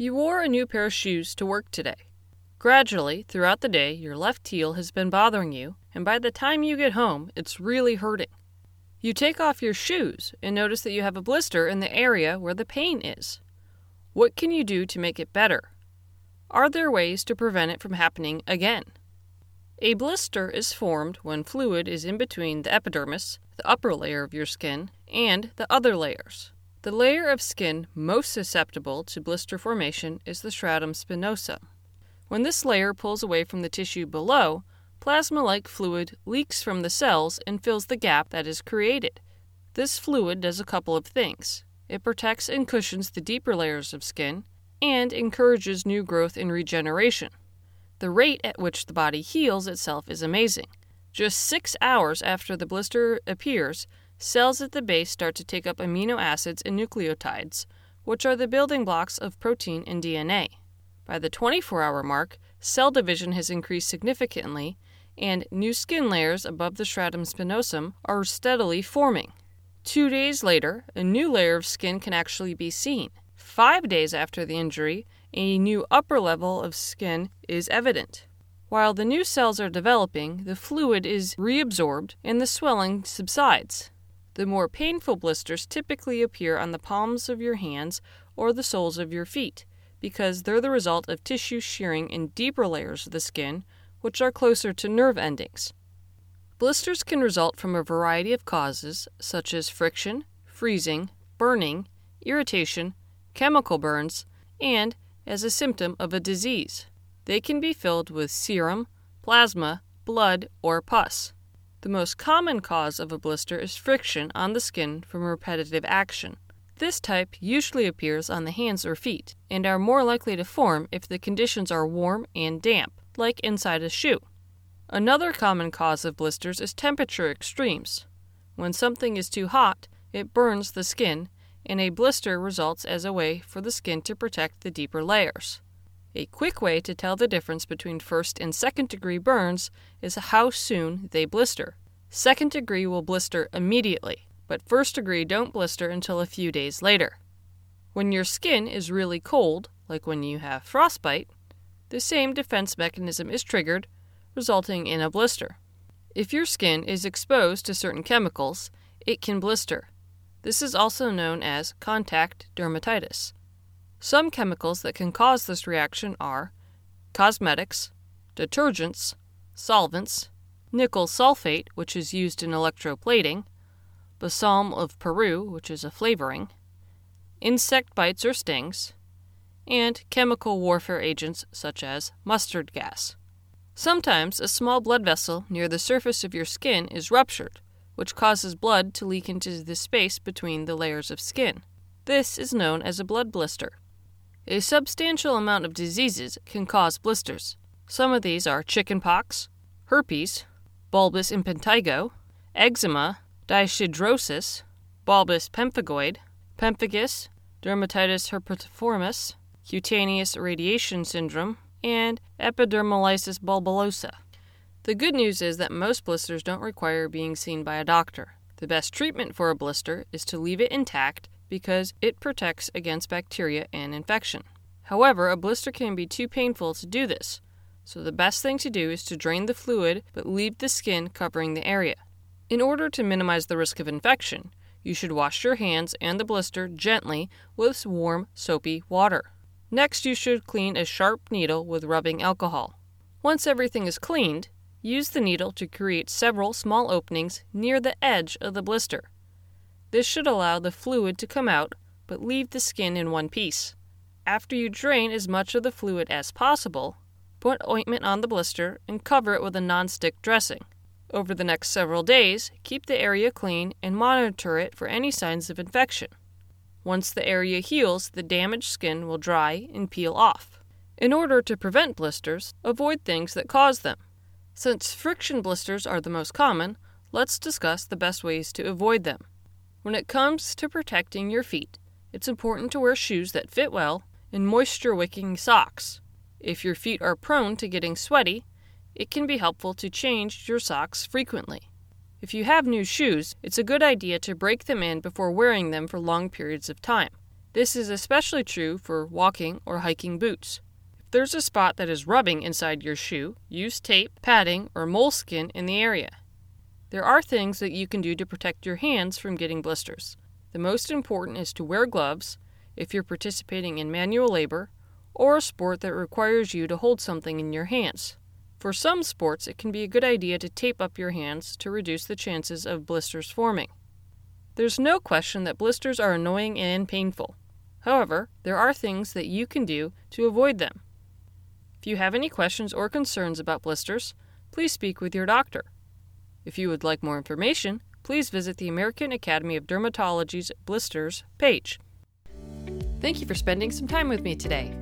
You wore a new pair of shoes to work today. Gradually, throughout the day, your left heel has been bothering you, and by the time you get home, it's really hurting. You take off your shoes and notice that you have a blister in the area where the pain is. What can you do to make it better? Are there ways to prevent it from happening again? A blister is formed when fluid is in between the epidermis, the upper layer of your skin, and the other layers. The layer of skin most susceptible to blister formation is the stratum spinosum. When this layer pulls away from the tissue below, plasma like fluid leaks from the cells and fills the gap that is created. This fluid does a couple of things it protects and cushions the deeper layers of skin and encourages new growth and regeneration. The rate at which the body heals itself is amazing. Just six hours after the blister appears, cells at the base start to take up amino acids and nucleotides, which are the building blocks of protein and DNA. By the 24 hour mark, cell division has increased significantly, and new skin layers above the stratum spinosum are steadily forming. Two days later, a new layer of skin can actually be seen. Five days after the injury, a new upper level of skin is evident. While the new cells are developing, the fluid is reabsorbed and the swelling subsides. The more painful blisters typically appear on the palms of your hands or the soles of your feet because they're the result of tissue shearing in deeper layers of the skin, which are closer to nerve endings. Blisters can result from a variety of causes, such as friction, freezing, burning, irritation, chemical burns, and as a symptom of a disease. They can be filled with serum, plasma, blood, or pus. The most common cause of a blister is friction on the skin from repetitive action. This type usually appears on the hands or feet and are more likely to form if the conditions are warm and damp, like inside a shoe. Another common cause of blisters is temperature extremes. When something is too hot, it burns the skin, and a blister results as a way for the skin to protect the deeper layers. A quick way to tell the difference between first and second degree burns is how soon they blister. Second degree will blister immediately, but first degree don't blister until a few days later. When your skin is really cold, like when you have frostbite, the same defense mechanism is triggered, resulting in a blister. If your skin is exposed to certain chemicals, it can blister. This is also known as contact dermatitis. Some chemicals that can cause this reaction are cosmetics, detergents, solvents, nickel sulfate, which is used in electroplating, balsam of Peru, which is a flavoring, insect bites or stings, and chemical warfare agents such as mustard gas. Sometimes a small blood vessel near the surface of your skin is ruptured, which causes blood to leak into the space between the layers of skin. This is known as a blood blister. A substantial amount of diseases can cause blisters. Some of these are chickenpox, herpes, bullous impetigo, eczema, dyshidrosis, bullous pemphigoid, pemphigus, dermatitis herpetiformis, cutaneous radiation syndrome, and epidermolysis bullosa. The good news is that most blisters don't require being seen by a doctor. The best treatment for a blister is to leave it intact because it protects against bacteria and infection. However, a blister can be too painful to do this, so the best thing to do is to drain the fluid but leave the skin covering the area. In order to minimize the risk of infection, you should wash your hands and the blister gently with warm, soapy water. Next, you should clean a sharp needle with rubbing alcohol. Once everything is cleaned, use the needle to create several small openings near the edge of the blister. This should allow the fluid to come out, but leave the skin in one piece. After you drain as much of the fluid as possible, put ointment on the blister and cover it with a non-stick dressing. Over the next several days, keep the area clean and monitor it for any signs of infection. Once the area heals, the damaged skin will dry and peel off. In order to prevent blisters, avoid things that cause them. Since friction blisters are the most common, let's discuss the best ways to avoid them. When it comes to protecting your feet, it's important to wear shoes that fit well and moisture wicking socks. If your feet are prone to getting sweaty, it can be helpful to change your socks frequently. If you have new shoes, it's a good idea to break them in before wearing them for long periods of time. This is especially true for walking or hiking boots. If there's a spot that is rubbing inside your shoe, use tape, padding, or moleskin in the area. There are things that you can do to protect your hands from getting blisters. The most important is to wear gloves if you're participating in manual labor or a sport that requires you to hold something in your hands. For some sports, it can be a good idea to tape up your hands to reduce the chances of blisters forming. There's no question that blisters are annoying and painful. However, there are things that you can do to avoid them. If you have any questions or concerns about blisters, please speak with your doctor. If you would like more information, please visit the American Academy of Dermatology's Blisters page. Thank you for spending some time with me today.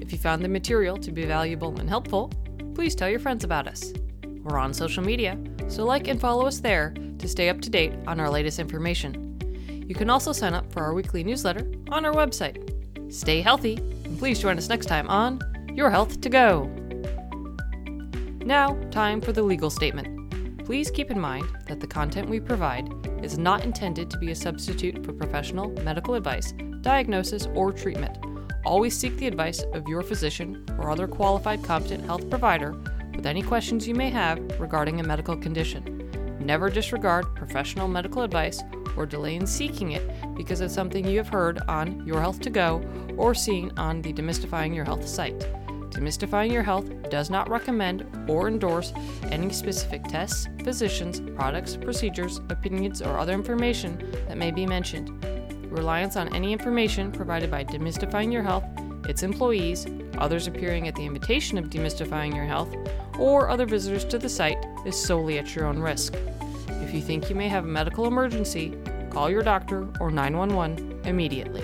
If you found the material to be valuable and helpful, please tell your friends about us. We're on social media, so like and follow us there to stay up to date on our latest information. You can also sign up for our weekly newsletter on our website. Stay healthy, and please join us next time on Your Health to Go. Now, time for the legal statement. Please keep in mind that the content we provide is not intended to be a substitute for professional medical advice, diagnosis, or treatment Always seek the advice of your physician or other qualified competent health provider with any questions you may have regarding a medical condition. Never disregard professional medical advice or delay in seeking it because of something you have heard on Your Health to Go or seen on the Demystifying Your Health site. Demystifying Your Health does not recommend or endorse any specific tests, physicians, products, procedures, opinions, or other information that may be mentioned reliance on any information provided by Demystifying Your Health, its employees, others appearing at the invitation of Demystifying Your Health, or other visitors to the site is solely at your own risk. If you think you may have a medical emergency, call your doctor or 911 immediately.